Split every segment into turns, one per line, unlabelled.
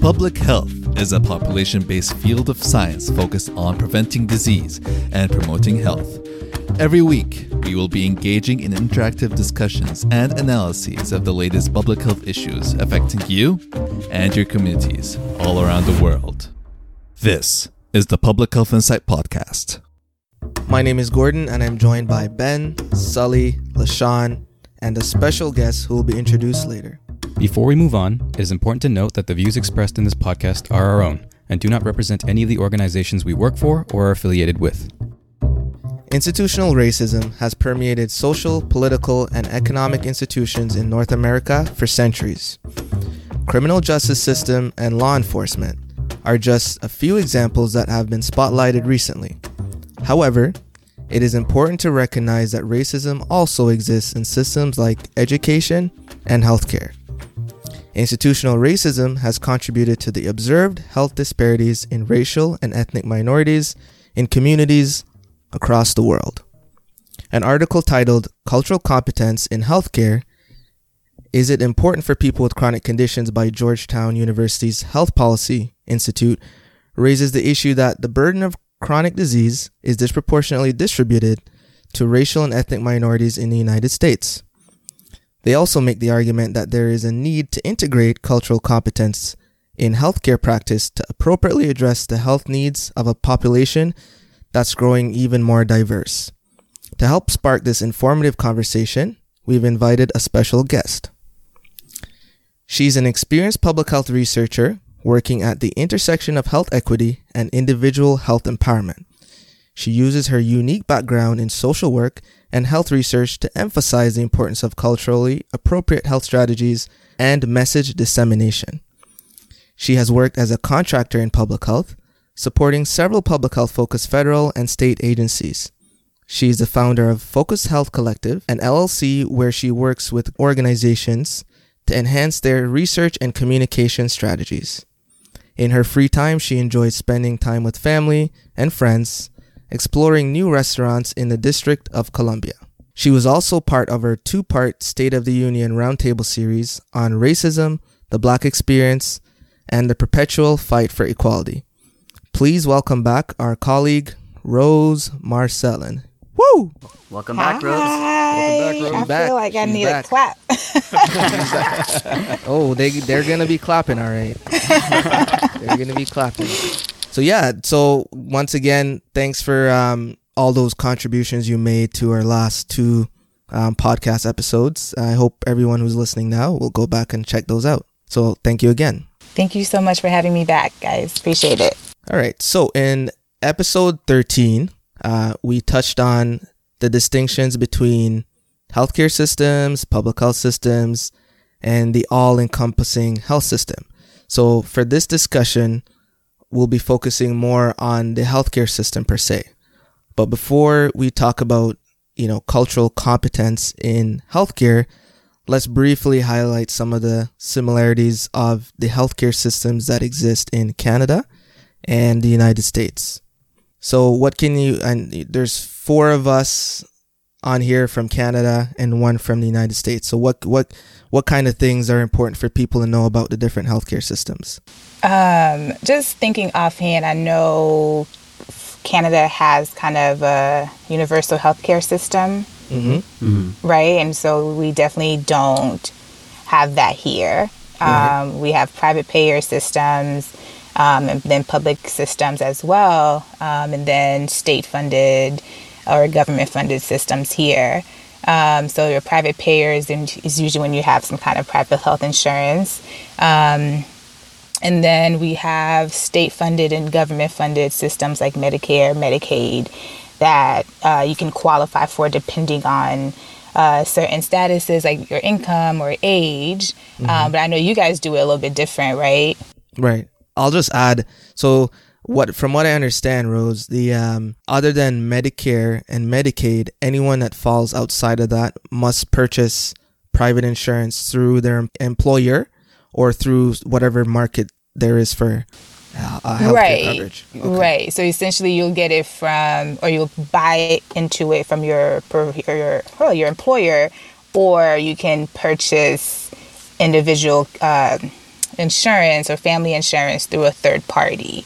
Public health is a population based field of science focused on preventing disease and promoting health. Every week, we will be engaging in interactive discussions and analyses of the latest public health issues affecting you and your communities all around the world. This is the Public Health Insight Podcast.
My name is Gordon, and I'm joined by Ben, Sully, LaShawn, and a special guest who will be introduced later.
Before we move on, it is important to note that the views expressed in this podcast are our own and do not represent any of the organizations we work for or are affiliated with.
Institutional racism has permeated social, political, and economic institutions in North America for centuries. Criminal justice system and law enforcement are just a few examples that have been spotlighted recently. However, it is important to recognize that racism also exists in systems like education and healthcare. Institutional racism has contributed to the observed health disparities in racial and ethnic minorities in communities across the world. An article titled Cultural Competence in Healthcare Is It Important for People with Chronic Conditions by Georgetown University's Health Policy Institute raises the issue that the burden of chronic disease is disproportionately distributed to racial and ethnic minorities in the United States. They also make the argument that there is a need to integrate cultural competence in healthcare practice to appropriately address the health needs of a population that's growing even more diverse. To help spark this informative conversation, we've invited a special guest. She's an experienced public health researcher working at the intersection of health equity and individual health empowerment. She uses her unique background in social work and health research to emphasize the importance of culturally appropriate health strategies and message dissemination. She has worked as a contractor in public health, supporting several public health focused federal and state agencies. She is the founder of Focus Health Collective, an LLC where she works with organizations to enhance their research and communication strategies. In her free time, she enjoys spending time with family and friends, exploring new restaurants in the District of Columbia. She was also part of her two part State of the Union Roundtable series on racism, the black experience, and the perpetual fight for equality. Please welcome back our colleague, Rose Marcelin. Woo!
Welcome
Hi.
back, Rose.
Welcome back, Rose. I feel like I need back. a clap.
oh, they, they're going to be clapping, all right. they're going to be clapping so yeah so once again thanks for um, all those contributions you made to our last two um, podcast episodes i hope everyone who's listening now will go back and check those out so thank you again
thank you so much for having me back guys appreciate it
all right so in episode 13 uh, we touched on the distinctions between healthcare systems public health systems and the all encompassing health system. So, for this discussion, we'll be focusing more on the healthcare system per se. But before we talk about, you know, cultural competence in healthcare, let's briefly highlight some of the similarities of the healthcare systems that exist in Canada and the United States. So what can you and there's four of us on here from Canada and one from the United States. So what what what kind of things are important for people to know about the different healthcare systems?
Um, just thinking offhand, I know Canada has kind of a universal healthcare system, mm-hmm. Mm-hmm. right? And so we definitely don't have that here. Mm-hmm. Um, We have private payer systems. Um, and then public systems as well, um, and then state funded or government funded systems here. Um, so your private payers is usually when you have some kind of private health insurance. Um, and then we have state funded and government funded systems like Medicare, Medicaid that uh, you can qualify for depending on uh, certain statuses like your income or age. Um, mm-hmm. Um, but I know you guys do it a little bit different, right?
Right. I'll just add so what from what I understand, Rose, the um, other than Medicare and Medicaid, anyone that falls outside of that must purchase private insurance through their employer or through whatever market there is for uh,
right.
Okay.
Right. So essentially, you'll get it from, or you'll buy into it from your your your employer, or you can purchase individual uh, insurance or family insurance through a third party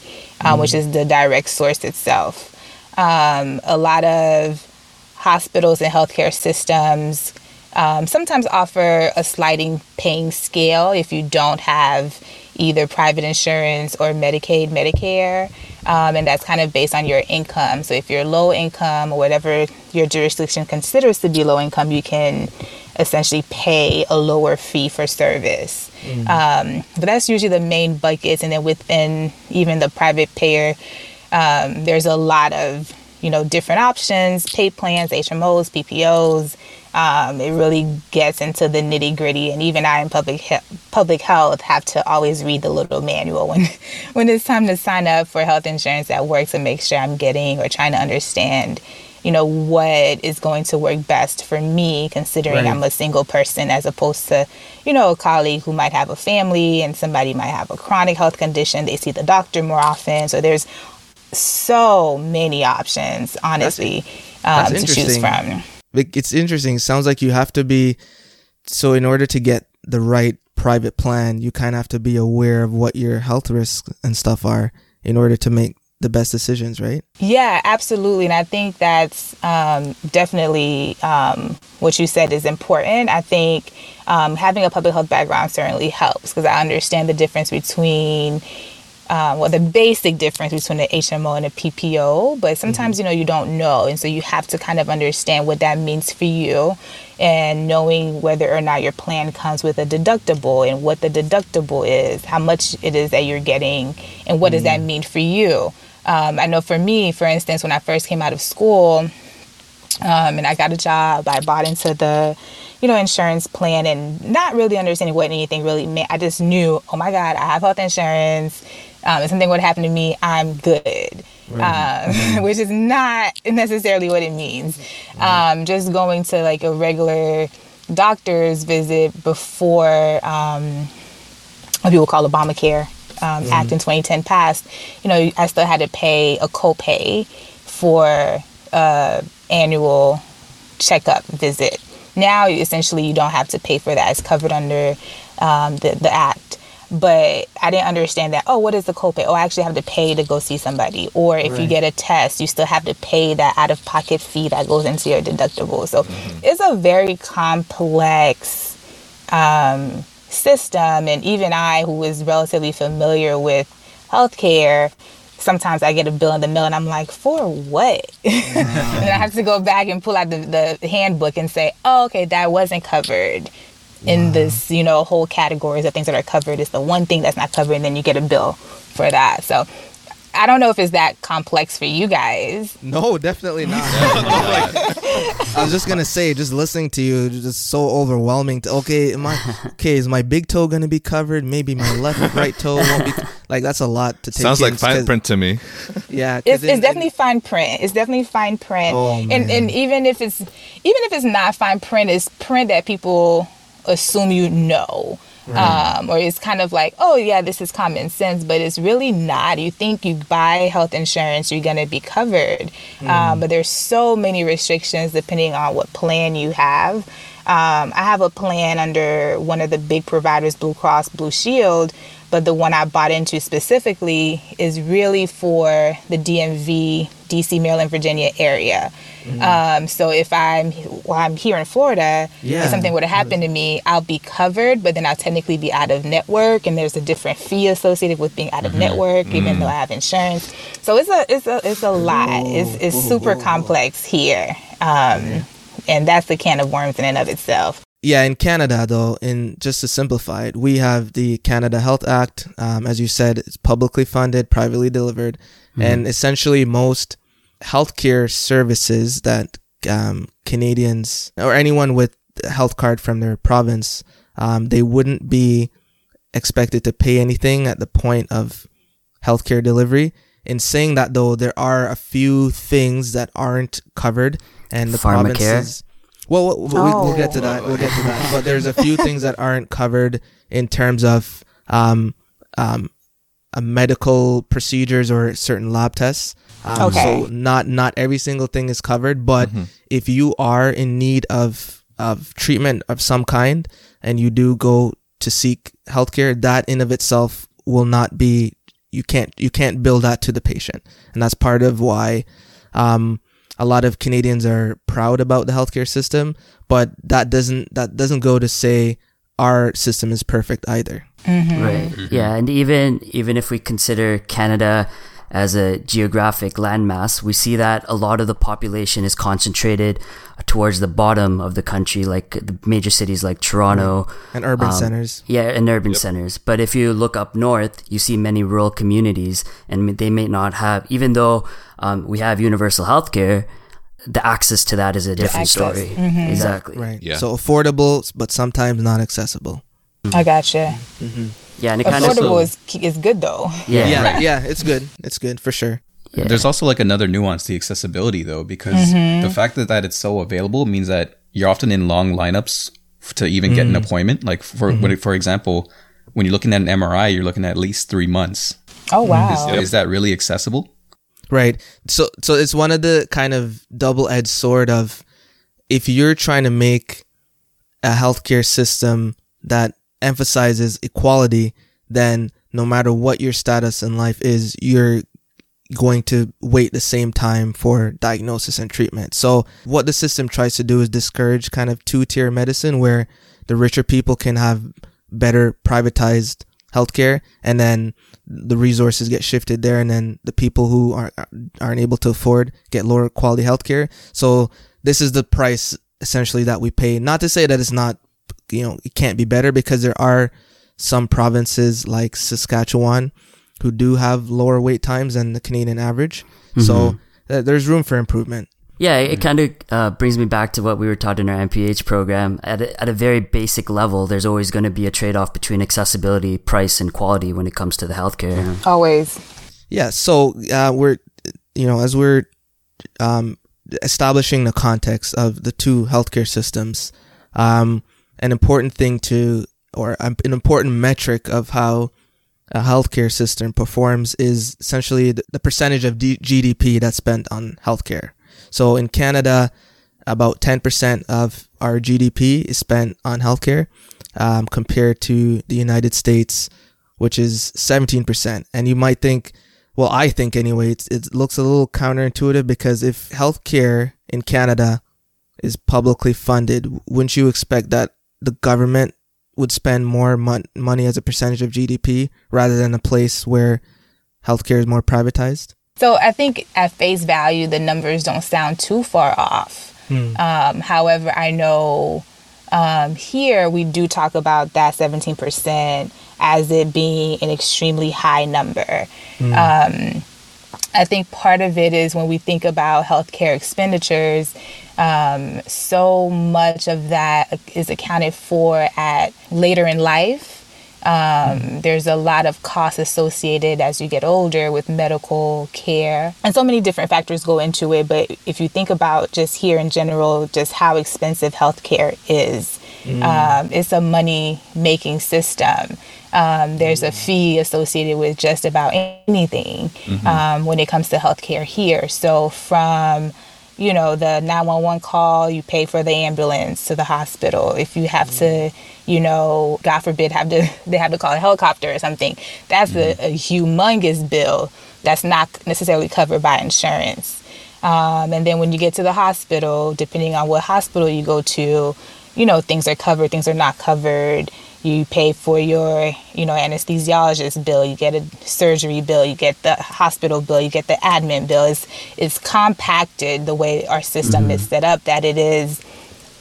which is the direct source itself. Um, a lot of hospitals and healthcare systems um, sometimes offer a sliding paying scale if you don't have either private insurance or Medicaid, Medicare, um, and that's kind of based on your income. So if you're low income or whatever your jurisdiction considers to be low income, you can essentially pay a lower fee for service. Mm-hmm. Um, but that's usually the main buckets. And then within even the private payer, um, there's a lot of you know different options, pay plans, HMOs, PPOs. Um, it really gets into the nitty gritty, and even I in public he- public health have to always read the little manual when when it's time to sign up for health insurance at work to make sure I'm getting or trying to understand you know, what is going to work best for me, considering right. I'm a single person as opposed to, you know, a colleague who might have a family and somebody might have a chronic health condition. They see the doctor more often. So there's so many options, honestly, that's, um, to choose from.
It's interesting. Sounds like you have to be, so in order to get the right private plan, you kind of have to be aware of what your health risks and stuff are in order to make the best decisions, right?
Yeah, absolutely. And I think that's um, definitely um, what you said is important. I think um, having a public health background certainly helps because I understand the difference between. Um, well, the basic difference between the HMO and a PPO, but sometimes mm-hmm. you know you don't know, and so you have to kind of understand what that means for you, and knowing whether or not your plan comes with a deductible and what the deductible is, how much it is that you're getting, and what mm-hmm. does that mm-hmm. mean for you. Um, I know for me, for instance, when I first came out of school um, and I got a job, I bought into the you know insurance plan and not really understanding what anything really meant. I just knew, oh my God, I have health insurance. Um, if something would happen to me, I'm good. Um, mm-hmm. which is not necessarily what it means. Um, just going to like a regular doctor's visit before um, what people call Obamacare um, mm. Act in 2010 passed, you know, I still had to pay a copay for uh, annual checkup visit. Now, essentially, you don't have to pay for that. It's covered under um, the, the act. But I didn't understand that. Oh, what is the copay? Oh, I actually have to pay to go see somebody. Or if right. you get a test, you still have to pay that out of pocket fee that goes into your deductible. So mm-hmm. it's a very complex um, system. And even I, who is relatively familiar with healthcare, sometimes I get a bill in the mail and I'm like, for what? mm and I have to go back and pull out the, the handbook and say, oh, okay, that wasn't covered in this, you know, whole categories of things that are covered. It's the one thing that's not covered, and then you get a bill for that. So I don't know if it's that complex for you guys.
No, definitely not. I was just gonna say, just listening to you, just so overwhelming. To, okay, my okay, is my big toe gonna be covered? Maybe my left, right toe won't be. Like that's a lot to take.
Sounds like fine print to me.
Yeah, it's, it's it, definitely it, fine print. It's definitely fine print. Oh, and and even if it's even if it's not fine print, it's print that people assume you know. Um, or it's kind of like, oh, yeah, this is common sense, but it's really not. You think you buy health insurance, you're going to be covered. Mm. Um, but there's so many restrictions depending on what plan you have. Um, I have a plan under one of the big providers, Blue Cross Blue Shield, but the one I bought into specifically is really for the DMV, DC, Maryland, Virginia area. Mm. Um, so if I'm well, I'm here in Florida, yeah. if something were to happen to me, I'll be covered, but then I'll technically be out of network, and there's a different fee associated with being out of mm-hmm. network, mm. even mm-hmm. though I have insurance. So it's a it's a it's a lot. Ooh, it's it's ooh, super ooh, complex here. Um, yeah. And that's a can of worms in and of itself
yeah, in Canada, though, in just to simplify it, we have the Canada Health Act. Um, as you said, it's publicly funded, privately delivered, mm-hmm. and essentially most healthcare services that um, Canadians or anyone with a health card from their province, um, they wouldn't be expected to pay anything at the point of healthcare delivery. In saying that, though, there are a few things that aren't covered, and the provinces well, we'll, oh. we'll get to that. We'll get to that. but there's a few things that aren't covered in terms of um, um, uh, medical procedures or certain lab tests. Um, okay. So not not every single thing is covered, but mm-hmm. if you are in need of of treatment of some kind and you do go to seek healthcare, that in of itself will not be you can't you can't bill that to the patient, and that's part of why um, a lot of Canadians are proud about the healthcare system, but that doesn't that doesn't go to say our system is perfect either.
Mm-hmm. Right. Yeah, and even even if we consider Canada as a geographic landmass, we see that a lot of the population is concentrated towards the bottom of the country, like the major cities like Toronto
and urban um, centers.
Yeah, and urban yep. centers. But if you look up north, you see many rural communities, and they may not have, even though um, we have universal healthcare. The access to that is a different story. Mm-hmm. Exactly.
Right. Yeah. So affordable, but sometimes not accessible.
Mm-hmm. I gotcha. Mm-hmm. Yeah, and it kind affordable of affordable is is good though.
Yeah, yeah, right. yeah, it's good. It's good for sure. Yeah.
There's also like another nuance, the accessibility though, because mm-hmm. the fact that, that it's so available means that you're often in long lineups to even mm-hmm. get an mm. appointment. Like for mm-hmm. for example, when you're looking at an MRI, you're looking at at least three months.
Oh mm. wow!
Is, yep. is that really accessible?
Right. So so it's one of the kind of double edged sword of if you're trying to make a healthcare system that emphasizes equality, then no matter what your status in life is, you're going to wait the same time for diagnosis and treatment. So, what the system tries to do is discourage kind of two tier medicine where the richer people can have better privatized healthcare and then the resources get shifted there and then the people who aren't, aren't able to afford get lower quality healthcare. So, this is the price essentially that we pay. Not to say that it's not you know it can't be better because there are some provinces like Saskatchewan who do have lower wait times than the Canadian average. Mm-hmm. So there's room for improvement.
Yeah, it, it kind of uh, brings me back to what we were taught in our MPH program. At a, at a very basic level, there's always going to be a trade off between accessibility, price, and quality when it comes to the healthcare.
Always.
Yeah. So uh, we're, you know, as we're um, establishing the context of the two healthcare systems, um, an important thing to, or an important metric of how a healthcare system performs is essentially the percentage of GDP that's spent on healthcare. So in Canada, about 10% of our GDP is spent on healthcare um, compared to the United States, which is 17%. And you might think, well, I think anyway, it looks a little counterintuitive because if healthcare in Canada is publicly funded, wouldn't you expect that the government would spend more mon- money as a percentage of GDP rather than a place where healthcare is more privatized?
So I think at face value, the numbers don't sound too far off. Mm. Um, however, I know um, here we do talk about that 17% as it being an extremely high number. Mm. Um, I think part of it is when we think about healthcare expenditures, um, so much of that is accounted for at later in life. Um, mm-hmm. There's a lot of costs associated as you get older with medical care, and so many different factors go into it. But if you think about just here in general, just how expensive healthcare is, mm um, it's a money making system um, there's a fee associated with just about anything mm-hmm. um, when it comes to healthcare here. So from you know the 911 call you pay for the ambulance to the hospital if you have mm-hmm. to you know god forbid have to they have to call a helicopter or something that's mm-hmm. a, a, humongous bill that's not necessarily covered by insurance um, and then when you get to the hospital depending on what hospital you go to you know things are covered things are not covered you pay for your you know anesthesiologist bill you get a surgery bill you get the hospital bill you get the admin bill it's, it's compacted the way our system mm-hmm. is set up that it is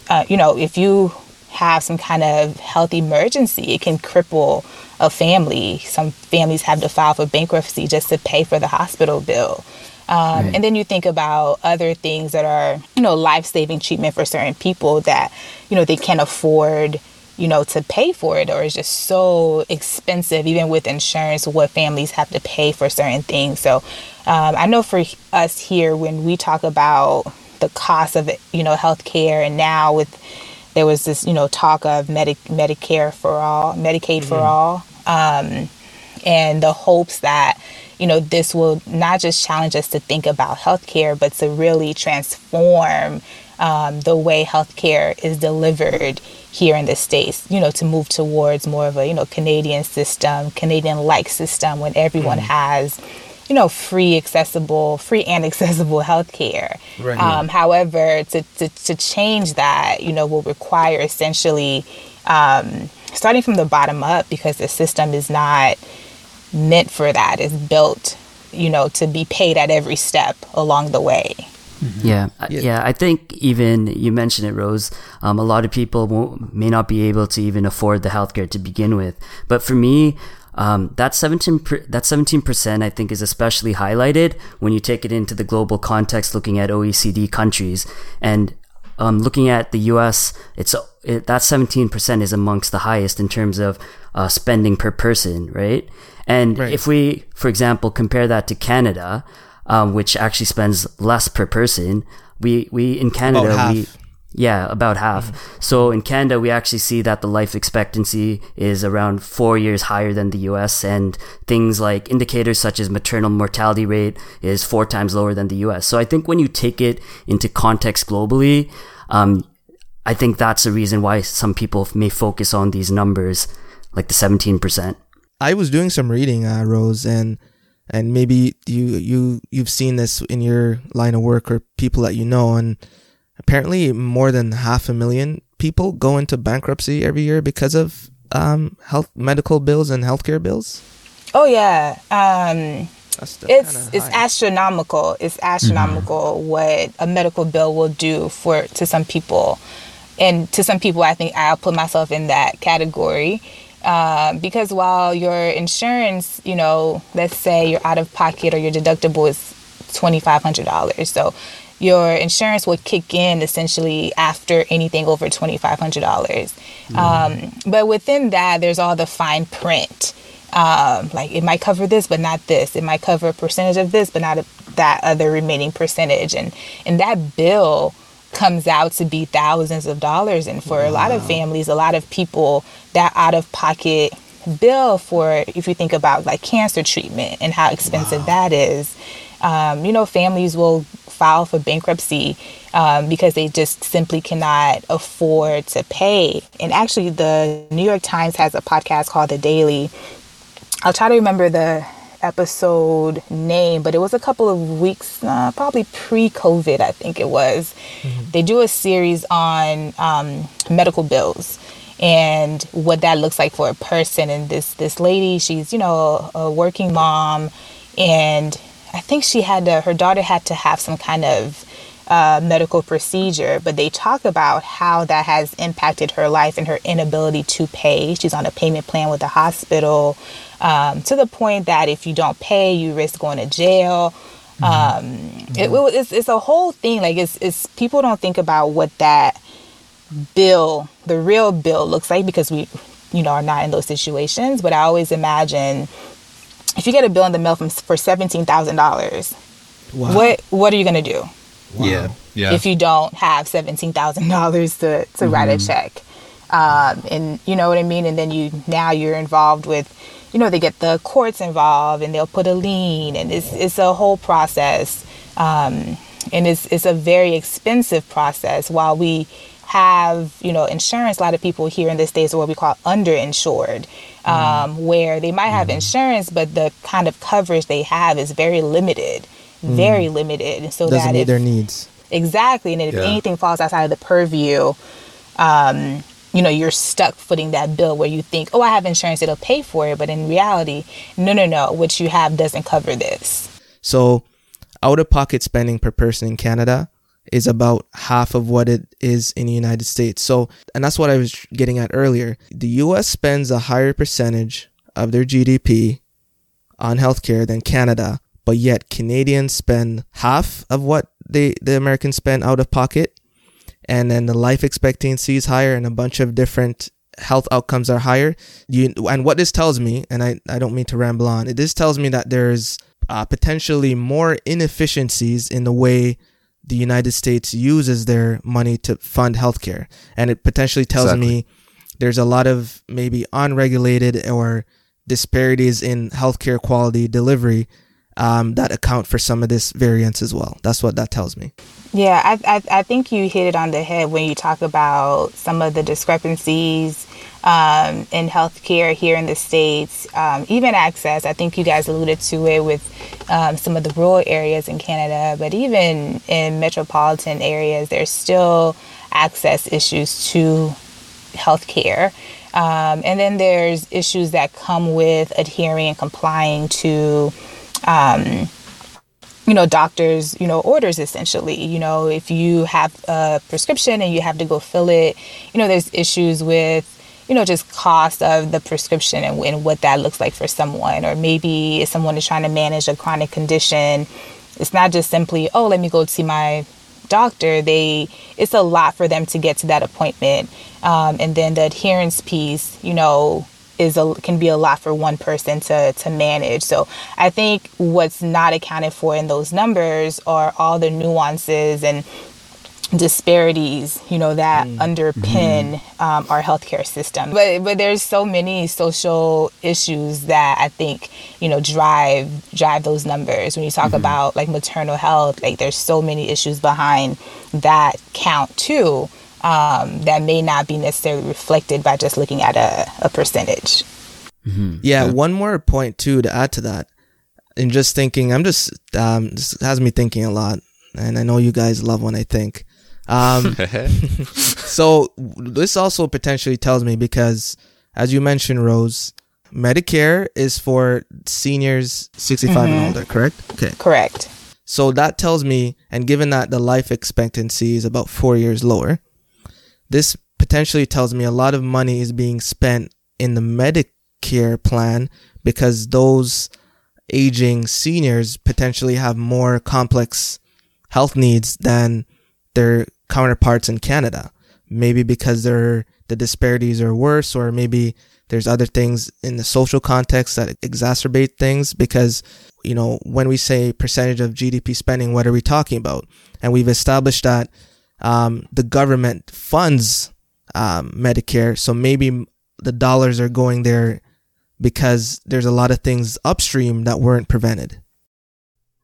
uh, you know if you have some kind of health emergency it can cripple a family some families have to file for bankruptcy just to pay for the hospital bill um, right. And then you think about other things that are, you know, life saving treatment for certain people that, you know, they can't afford you know, to pay for it, or it's just so expensive, even with insurance, what families have to pay for certain things. So um, I know for us here, when we talk about the cost of, you know, healthcare, and now with there was this, you know, talk of Medi- Medicare for all, Medicaid mm-hmm. for all, um, and the hopes that, you know, this will not just challenge us to think about healthcare, but to really transform um, the way healthcare is delivered here in the states. You know, to move towards more of a you know Canadian system, Canadian-like system, when everyone mm. has you know, free, accessible, free and accessible healthcare. Right. Um, however, to, to, to change that, you know, will require essentially um, starting from the bottom up because the system is not meant for that. It's built, you know, to be paid at every step along the way.
Mm-hmm. Yeah, uh, yeah, yeah, I think even you mentioned it, Rose. Um, a lot of people may not be able to even afford the healthcare to begin with. But for me, um, that seventeen per, that seventeen percent I think is especially highlighted when you take it into the global context, looking at OECD countries and um, looking at the U.S. It's it, that seventeen percent is amongst the highest in terms of uh, spending per person, right? And right. if we, for example, compare that to Canada, um, which actually spends less per person. We we in Canada we yeah about half. Mm-hmm. So in Canada we actually see that the life expectancy is around four years higher than the U.S. and things like indicators such as maternal mortality rate is four times lower than the U.S. So I think when you take it into context globally. Um, I think that's the reason why some people may focus on these numbers, like the 17%. I
was doing some reading, uh, Rose, and and maybe you you you've seen this in your line of work or people that you know and apparently more than half a million people go into bankruptcy every year because of um, health medical bills and healthcare bills
oh yeah um, it's it's astronomical it's astronomical mm-hmm. what a medical bill will do for to some people and to some people i think i'll put myself in that category uh, because while your insurance, you know, let's say you're out of pocket or your deductible is $2,500. So your insurance would kick in essentially after anything over $2,500. Mm. Mm-hmm. Um, but within that, there's all the fine print. Um, like it might cover this, but not this. It might cover a percentage of this, but not a, that other remaining percentage. And and that bill comes out to be thousands of dollars. And for wow. a lot of families, a lot of people, that out of pocket bill for, if you think about like cancer treatment and how expensive wow. that is, um, you know, families will file for bankruptcy um, because they just simply cannot afford to pay. And actually, the New York Times has a podcast called The Daily. I'll try to remember the episode name, but it was a couple of weeks, uh, probably pre COVID, I think it was. Mm-hmm. They do a series on um, medical bills and what that looks like for a person. And this this lady, she's you know a, working mom, and I think she had to, her daughter had to have some kind of uh, medical procedure, but they talk about how that has impacted her life and her inability to pay. She's on a payment plan with the hospital um, to the point that if you don't pay, you risk going to jail. Mm-hmm. Um, yeah. it, it's, it's a whole thing. Like it's, it's people don't think about what that bill, the real bill, looks like because we, you know, are not in those situations. But I always imagine if you get a bill in the mail from, for seventeen thousand dollars, wow. what what are you gonna do? Wow. Yeah. yeah. If you don't have $17,000 to, to mm-hmm. write a mm-hmm. check. Um, and you know what I mean? And then you, now you're involved with, you know, they get the courts involved and they'll put a lien and it's, it's a whole process. Um, and it's, it's a very expensive process while we have, you know, insurance. A lot of people here in the States are what we call underinsured. Mm-hmm. Um, mm. where they might have mm. insurance, but the kind of coverage they have is very limited very mm. limited.
So Doesn't that meet if, their needs
exactly, and if yeah. anything falls outside of the purview, um, you know, you're stuck footing that bill where you think, oh, I have insurance; it'll pay for it. But in reality, no, no, no, what you have doesn't cover this.
So, out-of-pocket spending per person in Canada is about half of what it is in the United States. So, and that's what I was getting at earlier. The US spends a higher percentage of their GDP on healthcare than Canada but yet Canadians spend half of what the, the Americans spend out of pocket. And then the life expectancy is higher and a bunch of different health outcomes are higher. You and what this tells me, and I, I don't mean to ramble on, this tells me that there's uh, potentially more inefficiencies in the way the United States uses their money to fund healthcare. And it potentially tells exactly. me there's a lot of maybe unregulated or disparities in healthcare quality delivery um, that account for some of this variance as well. That's what that tells me.
Yeah, I, I, I think you hit it on the head when you talk about some of the discrepancies um, in healthcare here in the States, um, even access. I think you guys alluded to it with um, some of the rural areas in Canada, but even in metropolitan areas, there's still access issues to healthcare. Um, and then there's issues that come with adhering and complying to um, you know doctors you know orders essentially you know if you have a prescription and you have to go fill it you know there's issues with you know just cost of the prescription and, and what that looks like for someone or maybe if someone is trying to manage a chronic condition it's not just simply oh let me go see my doctor they it's a lot for them to get to that appointment um, and then the adherence piece you know is a, can be a lot for one person to, to manage. So I think what's not accounted for in those numbers are all the nuances and disparities, you know, that mm. underpin mm. Um, our healthcare system. But but there's so many social issues that I think you know drive drive those numbers. When you talk mm-hmm. about like maternal health, like there's so many issues behind that count too um, that may not be necessarily reflected by just looking at a, a percentage.
Mm-hmm. Yeah, yeah, one more point too to add to that, and just thinking, I'm just um, this has me thinking a lot, and I know you guys love when I think. Um, so this also potentially tells me because, as you mentioned, Rose, Medicare is for seniors 65 mm-hmm. and older, correct?
Okay. Correct.
So that tells me, and given that the life expectancy is about four years lower, this potentially tells me a lot of money is being spent in the Medicare plan because those aging seniors potentially have more complex health needs than their counterparts in Canada. Maybe because the disparities are worse, or maybe there's other things in the social context that exacerbate things. Because, you know, when we say percentage of GDP spending, what are we talking about? And we've established that um, the government funds um, Medicare, so maybe the dollars are going there because there's a lot of things upstream that weren't prevented.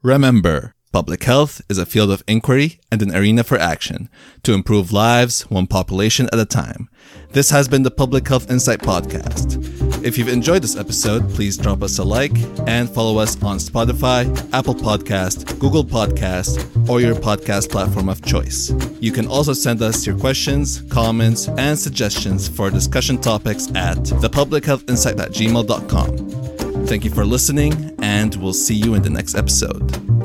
Remember, Public health is a field of inquiry and an arena for action to improve lives one population at a time. This has been the Public Health Insight Podcast. If you've enjoyed this episode, please drop us a like and follow us on Spotify, Apple Podcast, Google Podcast, or your podcast platform of choice. You can also send us your questions, comments, and suggestions for discussion topics at thepublichealthinsight@gmail.com. Thank you for listening, and we'll see you in the next episode.